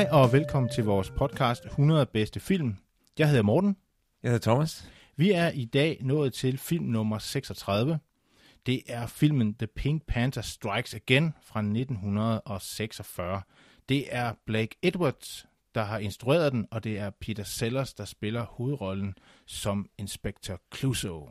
Hej og velkommen til vores podcast 100 bedste film. Jeg hedder Morten. Jeg hedder Thomas. Vi er i dag nået til film nummer 36. Det er filmen The Pink Panther Strikes Again fra 1946. Det er Blake Edwards, der har instrueret den, og det er Peter Sellers, der spiller hovedrollen som Inspector Clouseau.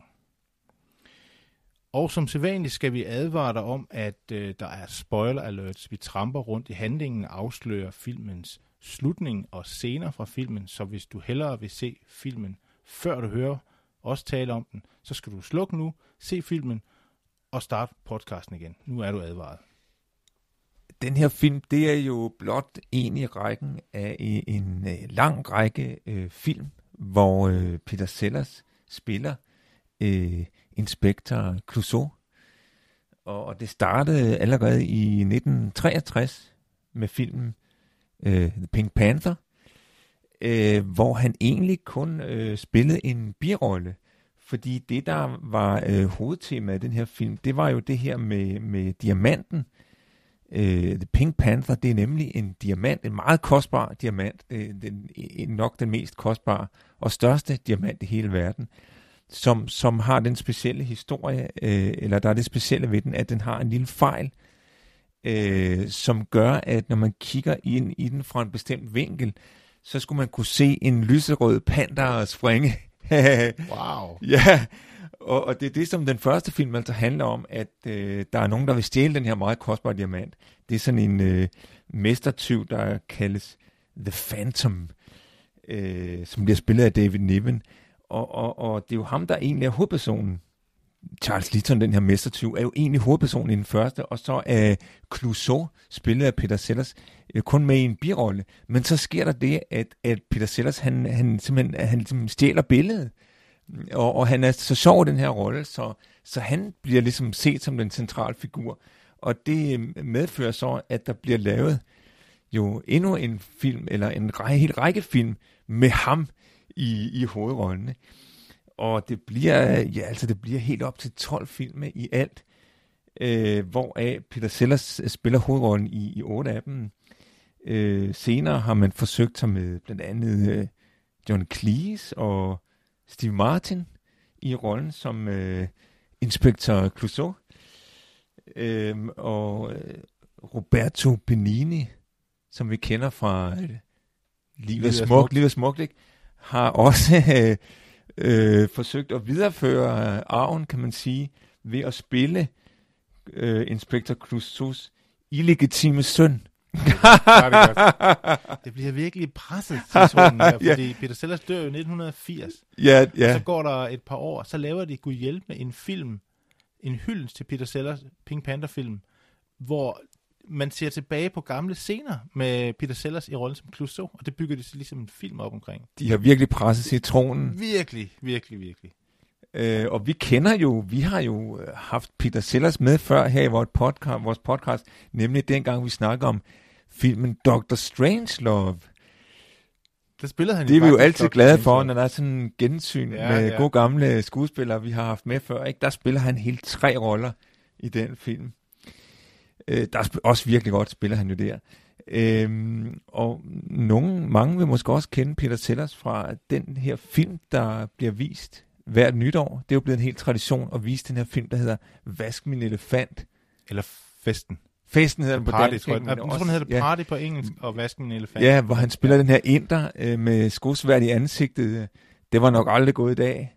Og som sædvanligt skal vi advare dig om, at øh, der er spoiler alerts. Vi tramper rundt i handlingen og afslører filmens slutning og scener fra filmen, så hvis du hellere vil se filmen, før du hører os tale om den, så skal du slukke nu, se filmen og starte podcasten igen. Nu er du advaret. Den her film, det er jo blot en i rækken af en, en øh, lang række øh, film, hvor øh, Peter Sellers spiller øh, Inspektor Clouseau. Og, og det startede allerede i 1963 med filmen øh, The Pink Panther, øh, hvor han egentlig kun øh, spillede en birolle. Fordi det, der var øh, hovedtemaet i den her film, det var jo det her med, med diamanten. Øh, The Pink Panther, det er nemlig en diamant, en meget kostbar diamant, øh, den, nok den mest kostbare og største diamant i hele verden, som, som har den specielle historie, øh, eller der er det specielle ved den, at den har en lille fejl, øh, som gør, at når man kigger ind i den fra en bestemt vinkel, så skulle man kunne se en lyserød panda springe. wow. Ja, og, og det er det, som den første film altså handler om, at øh, der er nogen, der vil stjæle den her meget kostbare diamant. Det er sådan en øh, mestertyv, der kaldes The Phantom, øh, som bliver spillet af David Niven. Og, og, og det er jo ham, der egentlig er hovedpersonen. Charles Litton, den her mestertyv, er jo egentlig hovedpersonen i den første, og så er Clouseau, spillet af Peter Sellers, øh, kun med i en birolle. Men så sker der det, at, at Peter Sellers, han, han simpelthen han ligesom stjæler billedet, og, og han er så sjov i den her rolle, så, så han bliver ligesom set som den centrale figur. Og det øh, medfører så, at der bliver lavet jo endnu en film, eller en helt hel række film med ham i, i hovedrollene. Og det bliver, ja, altså det bliver helt op til 12 film i alt, øh, hvoraf Peter Sellers spiller hovedrollen i, i 8 af dem. Øh, senere har man forsøgt sig med blandt andet øh, John Cleese og Steve Martin i rollen som øh, Inspektor Clouseau. Øh, og øh, Roberto Benini, som vi kender fra øh, Livet er smukt, Livet er smukt, ikke? Har også øh, øh, forsøgt at videreføre arven, kan man sige, ved at spille øh, Inspektor Clouseaus illegitime søn. det bliver virkelig presset situationen her, fordi ja. Peter Sellers dør jo i 1980. Ja, ja. Og så går der et par år, så laver de Gud hjælp med en film, en hyldest til Peter Sellers Pink Panther film, hvor man ser tilbage på gamle scener med Peter Sellers i rollen som Clouseau, og det bygger de så ligesom en film op omkring. De har virkelig presset citronen. Virkelig, virkelig, virkelig. Øh, og vi kender jo, vi har jo øh, haft Peter Sellers med før her i vores podcast, vores podcast nemlig dengang vi snakker om filmen Doctor Strangelove. Der spiller han det er vi jo altid glade for, når der er sådan en gensyn ja, med ja. gode gamle skuespillere, vi har haft med før. Ikke? Der spiller han helt tre roller i den film. Øh, der er også virkelig godt, spiller han jo der. Øhm, og nogen, mange vil måske også kende Peter Sellers fra den her film, der bliver vist hvert nytår. Det er jo blevet en helt tradition at vise den her film, der hedder Vask min elefant. Eller Festen. Festen hedder den på party, dansk. Tror jeg, jeg tror, den hedder det Party ja. på engelsk, og Vask min elefant. Ja, hvor han spiller ja. den her inder øh, med skosvært i ansigtet. Det var nok aldrig gået i dag.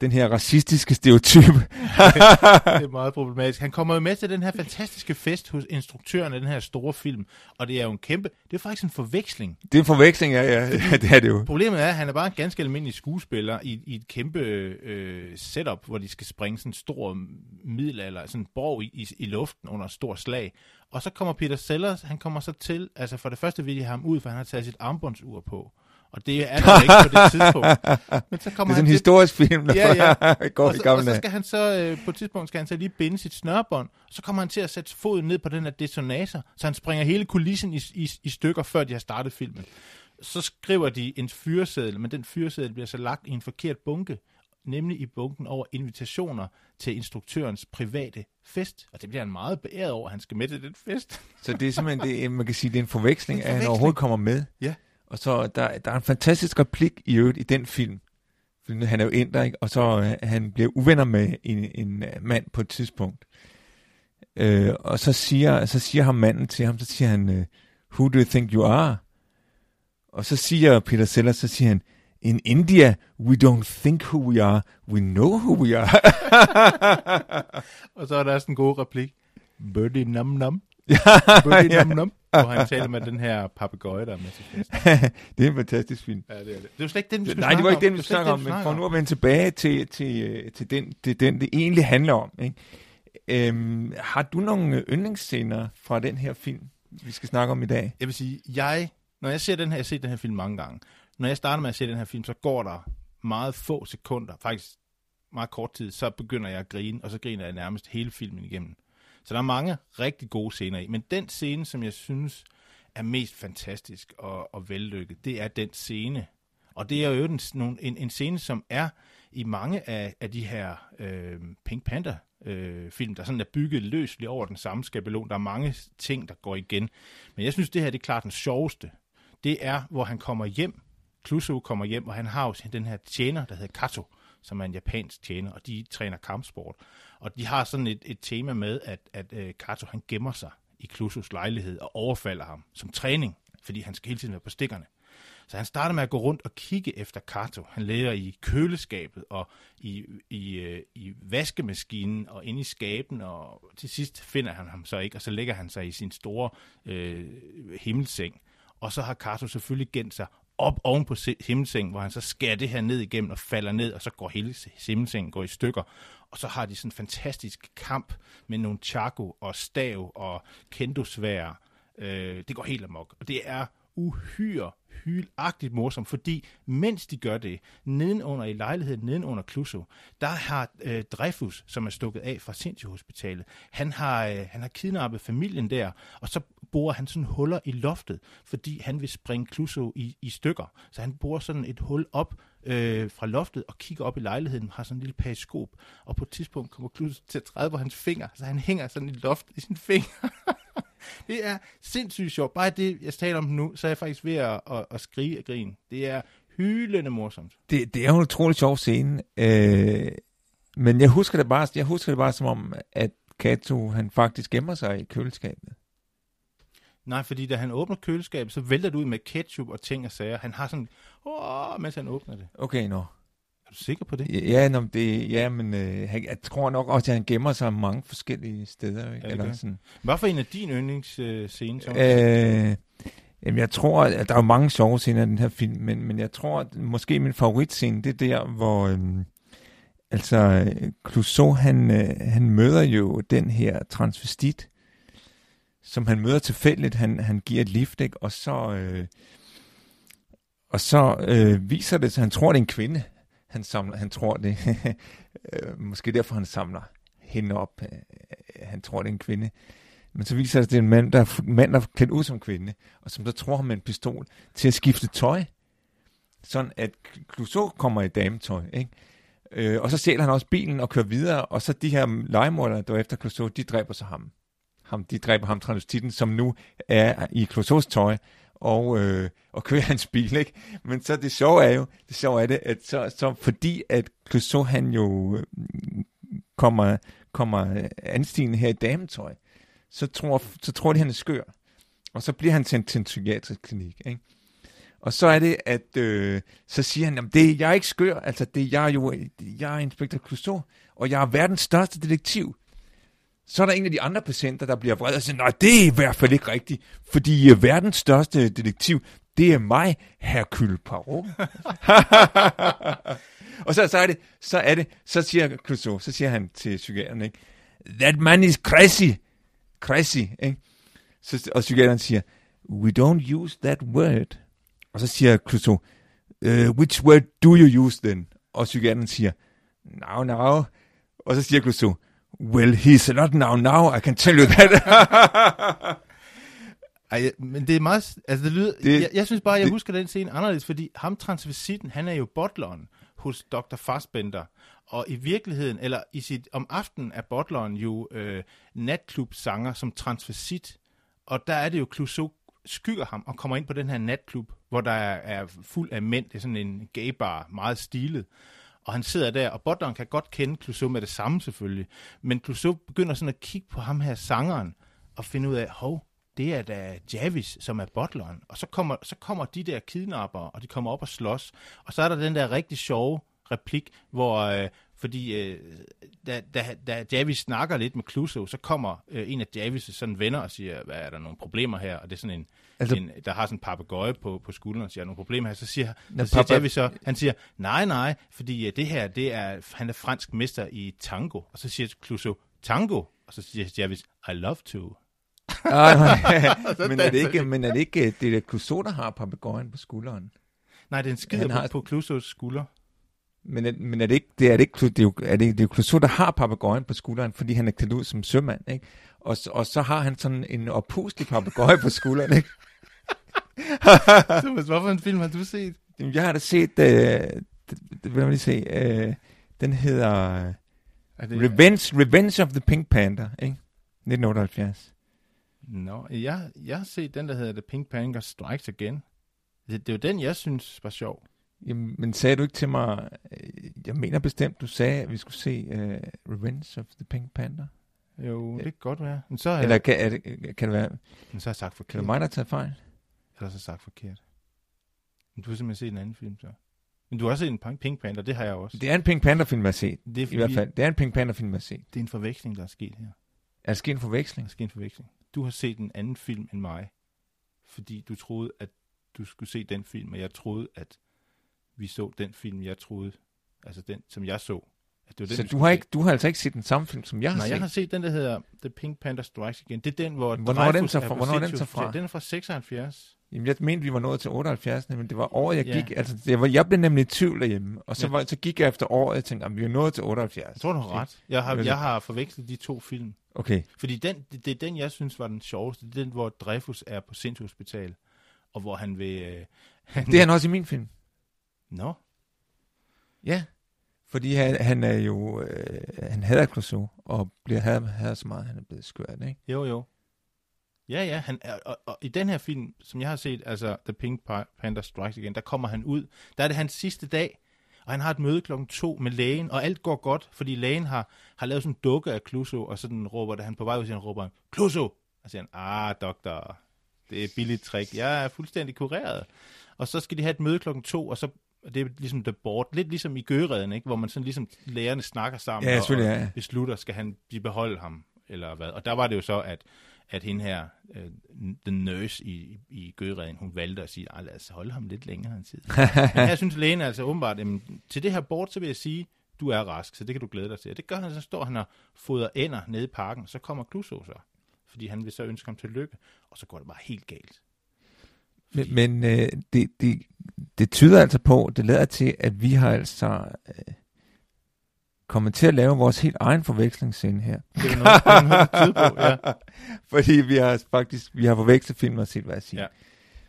Den her racistiske stereotyp. det er meget problematisk. Han kommer jo med til den her fantastiske fest hos instruktøren af den her store film, og det er jo en kæmpe, det er faktisk en forveksling. Det er en forveksling, ja, ja, ja det er det jo. Problemet er, at han er bare en ganske almindelig skuespiller i, i et kæmpe øh, setup, hvor de skal springe sådan en stor middelalder, sådan en borg i, i, i luften under et stort slag. Og så kommer Peter Sellers, han kommer så til, altså for det første vil de have ham ud, for han har taget sit armbåndsur på. Og det er der ikke på det tidspunkt. Men så kommer det er sådan en historisk film, der ja, ja. går og, så, i gamle. og så skal han så, øh, på et tidspunkt skal han så lige binde sit snørbånd, og så kommer han til at sætte foden ned på den her detonator, så han springer hele kulissen i, i, i stykker, før de har startet filmen. Så skriver de en fyreseddel, men den fyreseddel bliver så lagt i en forkert bunke, nemlig i bunken over invitationer til instruktørens private fest. Og det bliver han meget beæret over, at han skal med til den fest. Så det er simpelthen, det, man kan sige, det er en forveksling, en forveksling. at han overhovedet kommer med. Ja. Og så der, der er en fantastisk replik i øvrigt i den film. Fordi han er jo inder, ikke? Og så øh, han bliver uvenner med en, en øh, mand på et tidspunkt. Øh, og så siger, så siger ham manden til ham, så siger han, øh, Who do you think you are? Og så siger Peter Sellers, så siger han, In India, we don't think who we are, we know who we are. og så er der sådan en god replik. Birdie num num. Birdie num num. Hvor han taler med den her papegøje, der er med det er en fantastisk film. Ja, det er det. Det var slet ikke den, vi Nej, det var ikke den, vi skulle snakke om, men for nu at vende tilbage til, til, øh, til, den, til den, det egentlig handler om. Ikke? Øhm, har du nogle yndlingsscener fra den her film, vi skal snakke om i dag? Jeg vil sige, jeg, når jeg ser den her, jeg har set den her film mange gange, når jeg starter med at se den her film, så går der meget få sekunder, faktisk meget kort tid, så begynder jeg at grine, og så griner jeg nærmest hele filmen igennem. Så der er mange rigtig gode scener i. Men den scene, som jeg synes er mest fantastisk og, og vellykket, det er den scene. Og det er jo en, en, en scene, som er i mange af, af de her øh, Pink Panther øh, film, der sådan er bygget løsligt over den samme skabelon. Der er mange ting, der går igen. Men jeg synes, det her det er klart den sjoveste. Det er, hvor han kommer hjem. Clouseau kommer hjem, og han har jo den her tjener, der hedder Kato, som er en japansk tjener, og de træner kampsport. Og de har sådan et, et tema med, at, at uh, Kato han gemmer sig i Klusos lejlighed og overfalder ham som træning, fordi han skal hele tiden være på stikkerne. Så han starter med at gå rundt og kigge efter Kato. Han lærer i køleskabet og i, i, øh, i vaskemaskinen og inde i skaben, og til sidst finder han ham så ikke, og så lægger han sig i sin store øh, himmelseng. Og så har Kato selvfølgelig gemt sig op oven på himmelsengen, hvor han så skærer det her ned igennem og falder ned, og så går hele Simmelsengen går i stykker. Og så har de sådan en fantastisk kamp med nogle chaco og stav og kendosvær. Øh, det går helt amok. Og det er uhyre hylagtigt morsomt, fordi mens de gør det, nedenunder i lejligheden, nedenunder Kluso, der har øh, Dreyfus, som er stukket af fra Sinti-hospitalet, han har, øh, han har kidnappet familien der, og så borer han sådan huller i loftet, fordi han vil springe Kluso i, i stykker. Så han borer sådan et hul op øh, fra loftet og kigger op i lejligheden, har sådan en lille periskop, og på et tidspunkt kommer Kluso til at træde på hans finger, så han hænger sådan i loftet i sin finger. det er sindssygt sjovt. Bare det, jeg taler om nu, så er jeg faktisk ved at, at, at skrige af grin. Det er hylende morsomt. Det, det er jo en utrolig sjov scene. Øh, men jeg husker det bare, jeg husker det bare som om, at Kato, han faktisk gemmer sig i køleskabet. Nej, fordi da han åbner køleskabet, så vælter det ud med ketchup og ting og sager. Han har sådan, åh, mens han åbner det. Okay, nå. Er du sikker på det? Ja, nå, det, ja men øh, jeg tror nok også, at han gemmer sig mange forskellige steder. Ikke? Ja, Eller sådan. Hvad for en af din yndlingsscene? Øh, jamen, jeg tror, at der er mange sjove scener i den her film, men, men jeg tror, at måske min favoritscene, det er der, hvor... Øh, altså, Clouseau, han, øh, han møder jo den her transvestit, som han møder tilfældigt. Han, han giver et lift, ikke? og så... Øh, og så øh, viser det sig, han tror, det er en kvinde han samler, han tror det, øh, måske derfor han samler hende op, øh, øh, han tror det er en kvinde, men så viser det, sig, at det er en mand, der er, mand, der er klædt ud som kvinde, og som der tror ham med en pistol til at skifte tøj, sådan at Clouseau kommer i dametøj, ikke? Øh, og så sælger han også bilen og kører videre, og så de her legemordere, der efter Clouseau, de dræber så ham ham de dræber ham transvestitten, som nu er i Clouseaus tøj, og, øh, og kører hans bil, ikke? Men så det sjove er jo, det sjove er det, at så, så fordi at Clouseau han jo øh, kommer, kommer anstigende her i dametøj, så tror, så tror de, han er skør. Og så bliver han sendt til en psykiatrisk klinik, ikke? Og så er det, at øh, så siger han, jamen det, jeg er ikke skør, altså det, jeg er jo, jeg er inspektor Clouseau, og jeg er verdens største detektiv. Så er der en af de andre patienter, der bliver vred og siger, nej, det er i hvert fald ikke rigtigt, fordi øh, verdens største detektiv, det er mig, Hercule Poirot. og så, så, er det, så er det, så siger Clouseau, så siger han til psykiateren, ikke? That man is crazy. Crazy, ikke? Så, og psykiateren siger, we don't use that word. Og så siger Clouseau, uh, which word do you use then? Og psykiateren siger, no, no. Og så siger Clouseau, well, he's not now, now, I can tell you that. Ej, men det er meget... Altså, det lyder, Det- jeg, jeg synes bare, jeg det- husker den scene anderledes, fordi ham transvestitten, han er jo butleren hos Dr. Fassbender. Og i virkeligheden, eller i sit, om aftenen er butleren jo øh, natklubsanger som transvestit. Og der er det jo, Clouseau skygger ham og kommer ind på den her natklub, hvor der er, er fuld af mænd. Det er sådan en gaybar, meget stilet. Og han sidder der, og butleren kan godt kende Clouseau med det samme selvfølgelig. Men Clouseau begynder sådan at kigge på ham her sangeren, og finde ud af, hov, det er da Javis, som er butleren. Og så kommer, så kommer de der kidnappere, og de kommer op og slås. Og så er der den der rigtig sjove replik, hvor, øh, fordi øh, da, da, da Javis snakker lidt med Clouseau, så kommer øh, en af Javis' sådan venner og siger, hvad er der nogle problemer her? Og det er sådan en, Altså- en der har sådan en papegøje på, på skulderen og siger, er nogle problemer her? Så siger, så siger papa- Javis så, han siger, nej, nej, fordi øh, det her, det er, han er fransk mester i tango. Og så siger Clouseau, tango? Og så siger Javis, I love to. Ah, men, er det ikke, men er det ikke øh, det der Clouseau, der har papegøjen på skulderen? Nej, det er en Han skider har- på, på Clouseaus skulder. Men, er- men er det ikke, det er det ikke, det er jo, er det, det er jo Clouseau, der har papegøjen på skulderen, fordi han er klædt ud som sømand, ikke? Og, og så har han sådan en oppuslig papegøje på skulderen, ikke? Thomas, hvorfor en film har du set? Jamen, Jeg har da set, øh, det, det vil jeg lige se, øh, den hedder øh, Er det, Revenge, Revenge of the Pink Panther, ikke? 1978. Nå, jeg, jeg har set den, der hedder The Pink Panther Strikes Again. Det, det er jo den, jeg synes var sjov. Jamen, men sagde du ikke til mig, øh, jeg mener bestemt, du sagde, at vi skulle se øh, Revenge of the Pink Panther? Jo, Ja. det kan godt være. Men så har, Eller jeg, kan, er det, kan, det være, men så har jeg sagt forkert. det være mig, der har taget fejl? Eller så sagt forkert. Men du har simpelthen set en anden film, så. Men du har også set en Pink- Panther, det har jeg også. Det er en Pink Panther-film, jeg har set. det er, I hvert fald. Det er en Pink Panther-film, jeg har set. Det er en forveksling, der er sket her. Er der sket en Der forveksling? er sket en forveksling. Du har set en anden film end mig, fordi du troede, at du skulle se den film, og jeg troede, at vi så den film, jeg troede, altså den, som jeg så. At det var den, Så du har, ikke, du har altså ikke set den samme film, som jeg har Nej, set? jeg har set den, der hedder The Pink Panther Strikes Again. Det er den, hvor Hvornår er den så fra- hvornår er den så fra? Den er fra 76. Jamen, jeg mente, vi var nået til 78, men det var året, jeg Ja. gik. Altså, jeg, var, jeg blev nemlig i tvivl derhjemme, og så, Ja. var, så gik jeg efter året, og jeg tænkte, at vi er nået til 78. Jeg tror, du har ret. Jeg har, Det det. jeg har forvekslet de to film. Okay, Fordi den, det, det er den, jeg synes var den sjoveste. Det er den, hvor Dreyfus er på sindshospital, og hvor han vil... Øh, han, det er han også i min film. Nå, Ja, fordi han, han er jo, øh, han hader Clouseau, og bliver hader, hader så meget, han er blevet skørt, ikke? jo jo. Ja, ja, han er, og, og, i den her film, som jeg har set, altså The Pink Pa- Panther Strikes Again, der kommer han ud. Der er det hans sidste dag, og han har et møde klokken to med lægen, og alt går godt, fordi lægen har, har lavet sådan en dukke af Clouseau, og sådan råber, da han på vej ud, han råber han, Clouseau! Og siger han, ah, doktor, det er et billigt trick, jeg er fuldstændig kureret. Og så skal de have et møde klokken to, og så og det er ligesom the board, lidt ligesom i Gøgereden, ikke? hvor man sådan ligesom lægerne snakker sammen Ja, og, og ja. beslutter, skal han de beholde ham, eller hvad. Og der var det jo så, at, at hende her, uh, the nurse i, i, Gøgereden, hun valgte at sige, "Ej, lad os holde ham lidt længere en tid. Men her synes lægen altså åbenbart, jamen, til det her board, så vil jeg sige, du er rask, så det kan du glæde dig til. Og det gør han, så står han og fodrer ender nede i parken, så kommer Clouseau så, fordi han vil så ønske ham tillykke, og så går det bare helt galt. Men, men øh, det, det, det tyder altså på, det lader til, at vi har altså øh, kommet til at lave vores helt egen forvekslingsscene her. Det er noget, det er noget på, ja. Fordi vi har faktisk vi har forvekslet film og set, hvad jeg siger. Ja.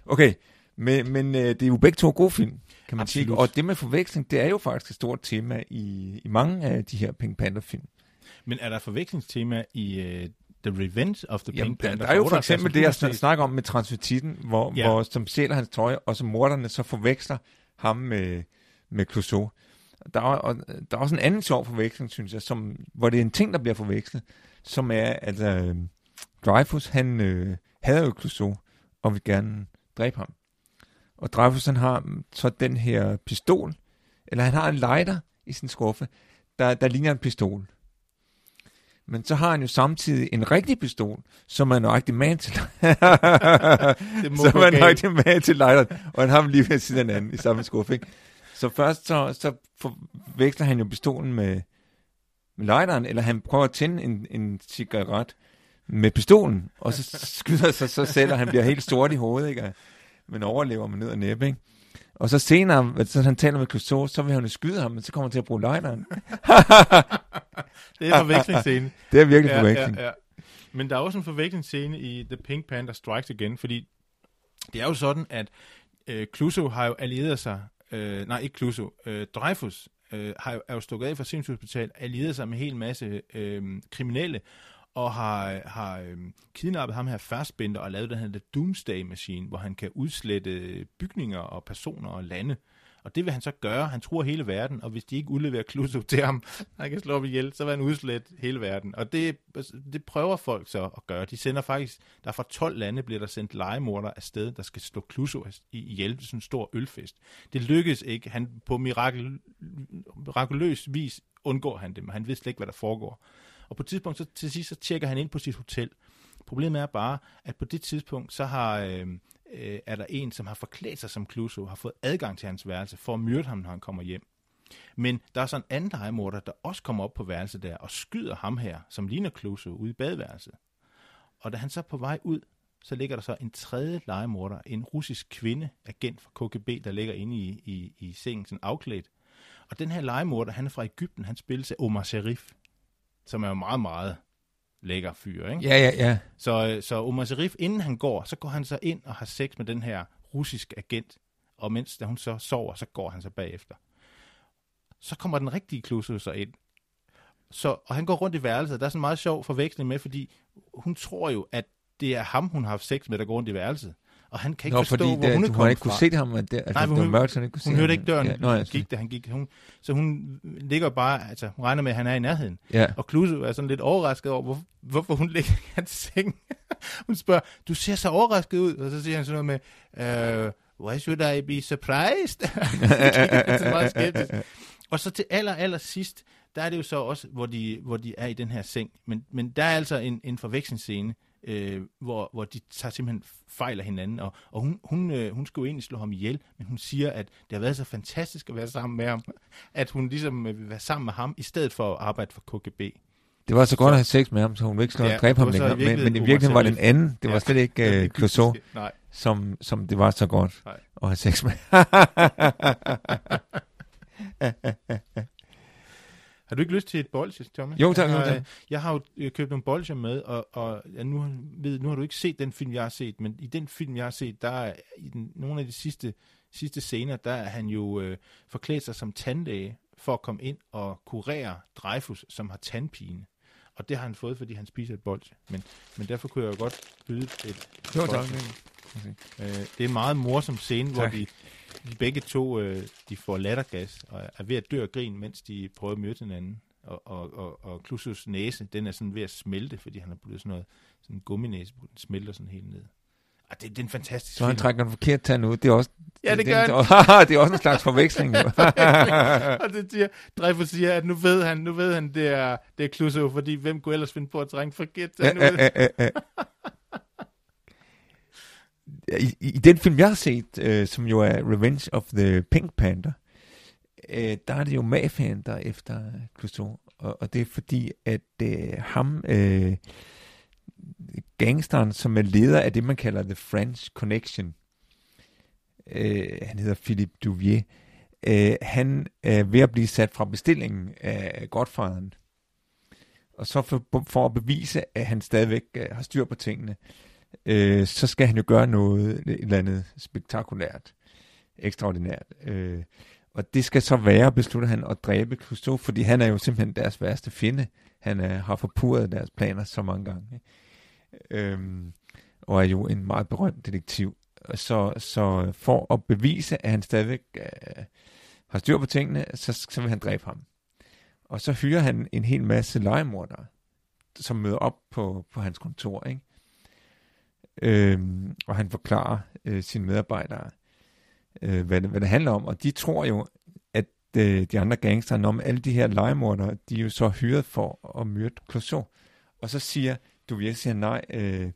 Okay, men, men øh, det er jo begge to gode film, kan man Absolut. sige. Og det med forveksling, det er jo faktisk et stort tema i, i mange af de her Pink Panther-film. Men er der forvekslingstema i uh, The Revenge of the Jamen, Pink der, Panther? der er jo for 78, eksempel det, jeg snakker om med transvestitten, hvor, Ja. hvor som stjæler hans tøj, og som morderne så forveksler ham med, med Clouseau. Der er, og, der er også en anden sjov forveksling, synes jeg, som, hvor det er en ting, der bliver forvekslet, som er, altså, øh, Dreyfus, han øh, hader jo Clouseau, og vil gerne dræbe ham. Og Dreyfus han har så den her pistol, eller han har en lighter i sin skuffe, der, der ligner en pistol. Men så har han jo samtidig en rigtig pistol, som er nøjagtig man til som er nøjagtig man til lighteren, og han har dem lige ved siden af hinanden i samme skuffe. Ikke? Så først så, så forveksler han jo pistolen med, med lighteren, eller han prøver at tænde en, en cigaret med pistolen, og så skyder sig så selv, og han bliver helt sort i hovedet, ikke? men overlever med ned og næppe. Ikke? Og så senere, så han taler med Clouseau, så vil han skyde ham, men så kommer han til at bruge lighteren. Det er en forvekslingsscene. Det er virkelig forveksling. Ja, ja, ja. Men der er også en forvekslingsscene i The Pink Panther Strikes Again, fordi det er jo sådan, at øh, Clouseau har jo allieret sig, øh, nej ikke Clouseau, øh, Dreyfus øh, har, jo- er jo stukket af fra sindssygshospital, allieret sig med en hel masse øh, kriminelle, og har, har øh, kidnappet ham her fastbinder og lavet den her Doomsday Machine, hvor han kan udslette bygninger og personer og lande. Og det vil han så gøre. Han tror hele verden, og hvis de ikke udleverer Kluso til ham, han kan slå op ihjel, så vil han udslætte hele verden. Og det, det prøver folk så at gøre. De sender faktisk, der fra 12 lande bliver der sendt legemorder afsted, der skal slå Kluso ihjel til sådan en stor ølfest. Det lykkes ikke. Han på mirakel, mirakuløs vis undgår han det, men han ved slet ikke, hvad der foregår. Og på et tidspunkt, så til sidst, så tjekker han ind på sit hotel. Problemet er bare, at på det tidspunkt, så har, øh, øh, er der en, som har forklædt sig som Clouseau, har fået adgang til hans værelse for at myrde ham, når han kommer hjem. Men der er så en anden lejemorder, der også kommer op på værelset der og skyder ham her, som ligner Clouseau, ude i badeværelset. Og da han så er på vej ud, så ligger der så en tredje lejemorder, en russisk kvinde, agent fra KGB, der ligger inde i, i, i sengen, sådan afklædt. Og den her lejemorder, han er fra Ægypten, han spilles af Omar Sharif, som er jo meget, meget lækker fyr, ikke? Ja, ja, ja. Så, øh, så Omar Sharif, inden han går, så går han så ind og har sex med den her russiske agent, og mens da hun så sover, så går han så bagefter. Så kommer den rigtige Clouseau så ind. Så, og han går rundt i værelset, der er sådan en meget sjov forveksling med, fordi hun tror jo, at det er ham, hun har haft sex med, der går rundt i værelset. Og han kan ikke Nå, forstå, fordi hvor hun er kommet ikke kunne fra. se ham, at det, altså, Nej, men det var hun- mørkt, så han ikke kunne se Hun hørte ikke døren, Ja, nå, ja, gik, da han gik. Hun, så hun ligger bare, altså hun regner med, at han er i nærheden. ja. Og Clouseau er sådan lidt overrasket over, hvor, hvorfor hun ligger i hans seng. hun spørger, du ser så overrasket ud. Og så siger han sådan noget med, uh, why should I be surprised? det er meget skeptisk. Og så til aller, aller sidst, der er det jo så også, hvor de, hvor de er i den her seng. Men, men der er altså en, en forvekslingsscene, øh, hvor, hvor de tager simpelthen fejl af hinanden. Og, og hun, hun, øh, hun skulle jo egentlig slå ham ihjel, men hun siger, at det har været så fantastisk at være sammen med ham, at hun ligesom øh, vil være sammen med ham, i stedet for at arbejde for KGB. Det var så godt at have sex med ham, så hun ville ikke slå Ja, ja, dræbe ham det var længere. Men, men i virkeligheden var Omar den anden. Det var Ja. slet ikke Den uh, Clouseau, som, som det var så godt Nej. at have sex med. Har du ikke lyst til et bolsje, Thomas? Jo, tak, Jeg har, tak. Jeg har jo øh, købt nogle bolsjer med, og, og ja, nu, ved, nu har du ikke set den film, jeg har set, men i den film, jeg har set, der er i den, nogle af de sidste, sidste scener, der er han jo øh, forklædt sig som tandlæge for at komme ind og kurere Dreyfus, som har tandpine. Og det har han fået, fordi han spiser et bolsje. Men, men derfor kunne jeg jo godt byde et Jo, bolsje. Tak. Øh, det er en meget morsom scene, hvor Tak. de, de begge to øh, de får lattergas og er ved at dø af grin, mens de prøver at møde hinanden. Og, og, og, og Klusus næse, den er sådan ved at smelte, fordi han har blevet sådan noget sådan en gumminæse, den smelter sådan helt ned. Og det, det er en fantastisk Så han film. trækker den forkert tand ud. Det er også, Ja, det det, gør det, det er også en slags forveksling. og det siger, Dreyfus siger, at nu ved han, nu ved han, det er, det er Clouseau, fordi hvem kunne ellers finde på at trænge forkert tand ud? I, I den film, jeg har set, øh, som jo er Revenge of the Pink Panther, øh, der er det jo mafian, der er efter Clouseau. Og, og det er fordi, at øh, ham, øh, gangsteren, som er leder af det, man kalder The French Connection, øh, han hedder Philippe Duvier, øh, han er ved at blive sat fra bestillingen af Godfaderen. Og så for, for at bevise, at han stadigvæk øh, har styr på tingene, øh, Øh, så skal han jo gøre noget et eller andet spektakulært, ekstraordinært. Øh, og det skal så være, beslutter han, at dræbe Clouseau, fordi han er jo simpelthen deres værste fjende. Han er, har forpurret deres planer så mange gange. Ikke? Øhm, og er jo en meget berømt detektiv. Så, så for at bevise, at han stadigvæk øh, har styr på tingene, så, så vil han dræbe ham. Og så hyrer han en hel masse legemordere, som møder op på, på hans kontor. Ikke? Øh, og han forklarer øh, sine medarbejdere, øh, hvad, det, hvad det handler om. Og de tror jo, at øh, de andre gangster, om alle de her legemordere, de er jo så hyret for at myrde Clouseau. Og så siger du Duvier, siger nej, øh,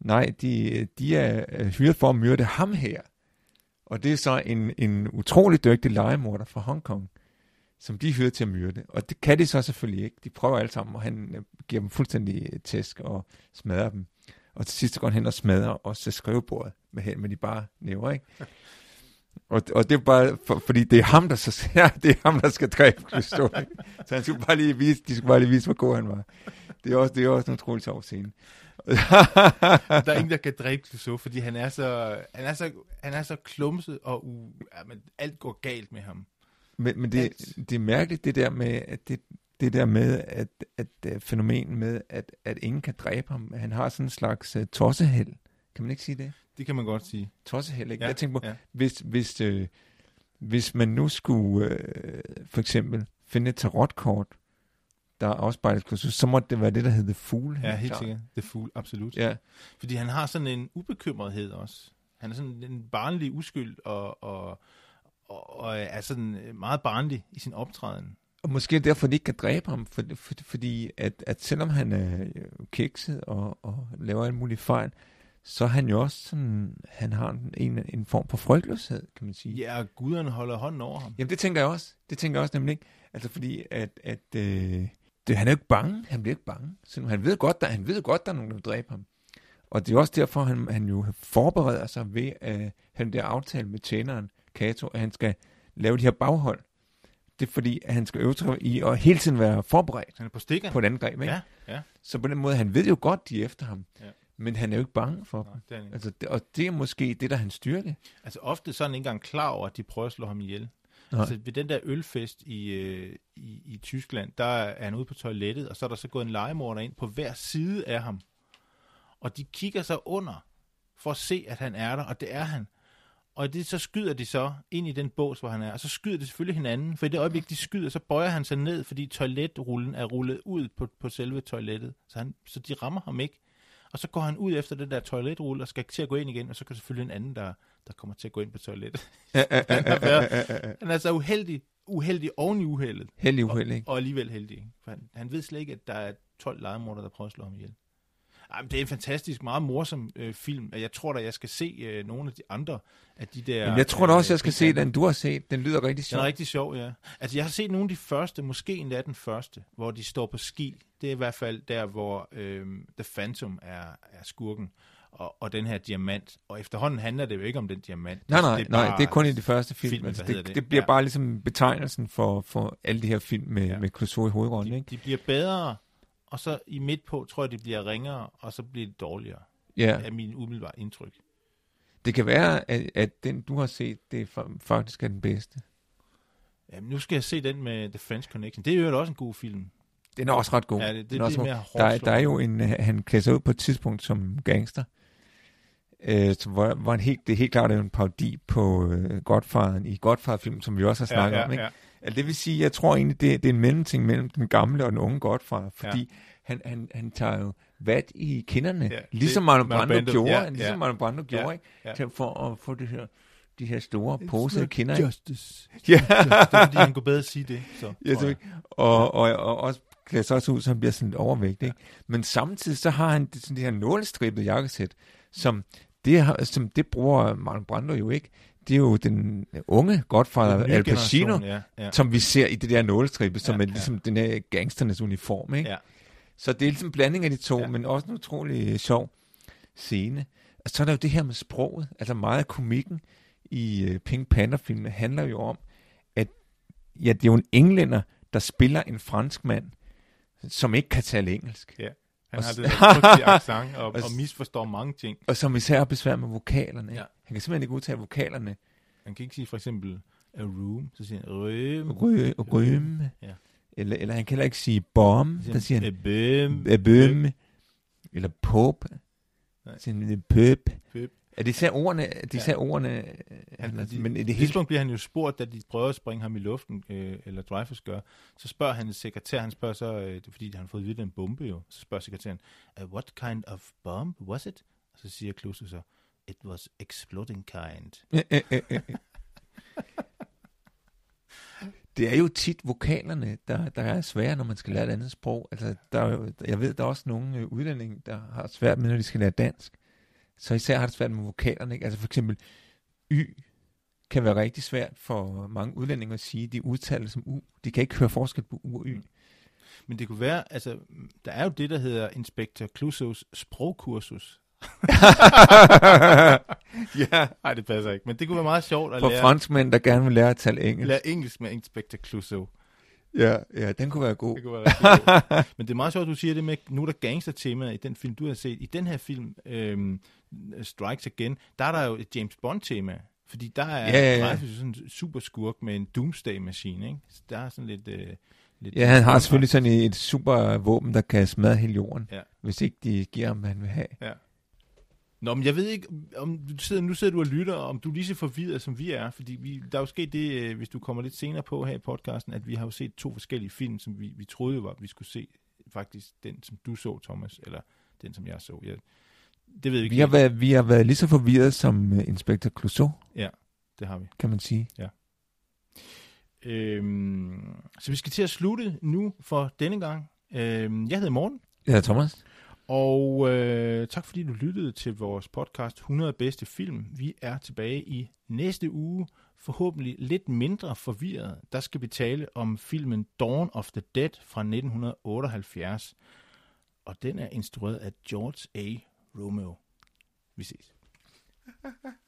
nej, de, de er hyret for at myrde ham her. Og det er så en, en utrolig dygtig legemorder fra Hongkong, som de hyrer til at myrde. Og det kan de så selvfølgelig ikke. De prøver alle sammen, og han øh, giver dem fuldstændig tæsk og smadrer dem. Og til sidst går han hen og smadrer også skrivebordet med, med de bare næver, ikke? Og, og det er bare, for, fordi det er ham, der så, ja, det er ham, der skal dræbe Christo. Så han skulle bare lige vise, de skulle bare lige vise, hvor god han var. Det er også, det er også en utrolig sjov scene. der er ingen, der kan dræbe Clouseau, fordi han er så, han er så, han er så klumset, og u, ja, men alt går galt med ham. Men, men det, det er mærkeligt, det der med, at det, det der med, at, at, at fænomen med, at, at ingen kan dræbe ham. Han har sådan en slags uh, tosseheld. Kan man ikke sige det? Det kan man godt sige. Tosseheld, ikke? Ja, jeg tænker på, ja. hvis, hvis, øh, hvis man nu skulle øh, for eksempel finde et tarotkort, der afspejles kursus, så må det være det, der hedder Fool. Ja, helt sikkert. The Fool, absolut. Ja. Fordi han har sådan en ubekymrethed også. Han er sådan en barnlig uskyld, og, og, og, og er sådan meget barnlig i sin optræden. Og måske derfor, de ikke kan dræbe ham, for, for, fordi at, at selvom han er kikset og, og laver en mulig fejl, så er han jo også sådan, han har en, en form for frygtløshed, kan man sige. Ja, og guderne holder hånden over ham. Jamen det tænker jeg også. Det tænker jeg også nemlig ikke. Altså fordi, at, at øh, det, han er jo ikke bange. Han bliver ikke bange. Så han ved godt, der, han ved godt, der er nogen, der vil dræbe ham. Og det er også derfor, han, han jo forbereder sig ved at have der aftale med tjeneren, Kato, at han skal lave de her baghold. Det er fordi, at han skal øve sig i at hele tiden være forberedt han er på, stikker. på et angreb. Ikke? Ja, ja. Så på den måde, han ved jo godt, de er efter ham. Ja. Men han er jo ikke bange for Nej, dem. det. Altså, det, og det er måske det, der er hans styrke. Altså ofte så er han ikke engang klar over, at de prøver at slå ham ihjel. Nej. Altså ved den der ølfest i, øh, i, i Tyskland, der er han ude på toilettet, og så er der så gået en legemorder ind på hver side af ham. Og de kigger så under for at se, at han er der, og det er han. Og det, så skyder de så ind i den bås, hvor han er, og så skyder de selvfølgelig hinanden, for i det øjeblik, de skyder, så bøjer han sig ned, fordi toiletrullen er rullet ud på, på selve toilettet, så, han, så de rammer ham ikke. Og så går han ud efter det der toiletrulle, og skal til at gå ind igen, og så kan selvfølgelig en anden, der, der kommer til at gå ind på toilettet. han, er været, han er så uheldig, uheldig oven i uheldet. Heldig uheld, ikke? Og, og alligevel heldig. For han, han ved slet ikke, at der er 12 legemorder, der prøver at slå ham ihjel. Ej, men det er en fantastisk, meget morsom øh, film. Jeg tror da, jeg skal se øh, nogle af de andre af de der... Jamen, jeg tror da også, jeg skal øh, se den, du har set. Den lyder rigtig Den sjov. er rigtig sjov, ja. Altså, jeg har set nogle af de første, måske endda den første, hvor de står på ski. Det er i hvert fald der, hvor øh, The Phantom er, er skurken, og, og den her diamant. Og efterhånden handler det jo ikke om den diamant. Nej, nej, det er nej, det er kun i de første film. filmen, altså, det, det. det bliver Ja. bare ligesom betegnelsen for, for alle de her film med, ja. med Clouseau i hovedrollen, de, ikke? de bliver bedre, og så i midt på tror jeg, de bliver ringere, og så bliver de dårligere, Ja, er min umiddelbare indtryk. det kan være, at, at den, du har set, det er fa- faktisk er den bedste. Jamen, nu skal jeg se den med The French Connection. Det er jo også en god film. Den er også ret god. Ja, det, det, Den det er også mere der, er- der er jo en, øh, han klæder sig ud på et tidspunkt som gangster, øh, som hvor, hvor han helt, det er helt klart er en parodi på øh, Godfatheren i Godfather-film, som vi også har snakket om, ikke? Altså, det vil sige, jeg tror egentlig, det, det er en mellemting mellem den gamle og den unge Godfather, fordi ja. han, han, han tager jo vat i kinderne, Ja, ligesom Marlon Brando Brando, gjorde, ja, ligesom ja. Marlon Brando gjorde, Ja, ikke? ja. Til, for at få det her, de her store posede kinder? Justice. Ja. det er fordi, han kunne bedre sige det. Så, Ja, tror jeg. og, og, og også klæder sig også ud, så han bliver sådan lidt overvægtig. Ikke? Men samtidig så har han det, sådan det her nålestribede jakkesæt, som det, som det bruger Marlon Brando jo ikke. Det er jo den unge godfather, Den Al Pacino, Ja, ja. som vi ser i det der nålestribe, som Ja, er ja. ligesom den her gangsternes uniform. Ikke? ja. Så det er ligesom en blanding af de to, Ja. ja. men også en utrolig sjov scene. Og så er der jo det her med sproget. Altså meget af komikken i uh, Pink Panther-filmen handler jo om, at ja, det er jo en englænder, der spiller en fransk mand, som ikke kan tale engelsk. Ja. Han har det der accent og, Og og misforstår mange ting. Og som især har besvær med vokalerne. Ja. Ja. Han kan simpelthen ikke udtale vokalerne. Han kan ikke sige for eksempel a room, så siger han room. Rø, røme. Ja. Eller, eller han kan heller ikke sige bomb. Der siger a han bøm. bømme. Eller pop. Nej. Så siger han pøp. Pøp. Er det især ordene, er det Ja. især ordene, Han, altså, men i det hele bliver han jo spurgt, da de prøver at springe ham i luften, øh, eller Dreyfus gør, så spørger han sekretær, han spørger så, øh, det er fordi han har fået vidt en bombe jo, så spørger sekretæren, uh, what kind of bomb was it? Og så siger Klose så, It was exploding kind. Det er jo tit vokalerne, der, der er svære, når man skal lære et andet sprog. Altså, der er jo, jeg ved, der er også nogle øh, udlændinge, der har svært med, når de skal lære dansk. Så især har det svært med vokalerne. Ikke? Altså for eksempel Y kan være rigtig svært for mange udlændinge at sige, de udtaler som U. De kan ikke høre forskel på U og Y. Men det kunne være, altså, der er jo det, der hedder Inspector Clouseaus sprogkursus. ja. Nej, det passer ikke. Men det kunne være meget sjovt at For lære, franskmænd, der gerne vil lære at tale engelsk. lære engelsk med Inspector Clouseau. Ja, ja, den kunne være god. Det kunne være godt. Men det er meget sjovt, at du siger det med, nu er der gangster-tema i den film, du har set. I den her film, øhm, Strikes Again, der er der jo et James Bond-tema. Fordi der er Ja, ja, ja. Dreyfus sådan en super skurk med en doomsday-maskine, ikke? Så der er sådan lidt... Øh, lidt Ja, han har selvfølgelig sådan et super våben, der kan smadre hele jorden, Ja. hvis ikke de giver ham, hvad han vil have. Ja. Nå, men jeg ved ikke, om du sidder, nu sidder du og lytter, om du er lige så forvirret, som vi er. Fordi vi, der er jo sket det, øh, hvis du kommer lidt senere på her i podcasten, at vi har jo set to forskellige film, som vi, vi troede var, vi skulle se. Faktisk den, som du så, Thomas, eller den, som jeg så. Jeg, det ved vi ikke. Vi har, været, vi har været lige så forvirret som uh, Inspector Clouseau, Det har vi. kan man sige. Øhm, så vi skal til at slutte nu for denne gang. Øhm, jeg hedder Morten, Ja, Thomas og øh, tak fordi du lyttede til vores podcast 100 bedste film. Vi er tilbage i næste uge, forhåbentlig lidt mindre forvirret. Der skal vi tale om filmen Dawn of the Dead fra 1978, og den er instrueret af George A. Romeo. Vi ses.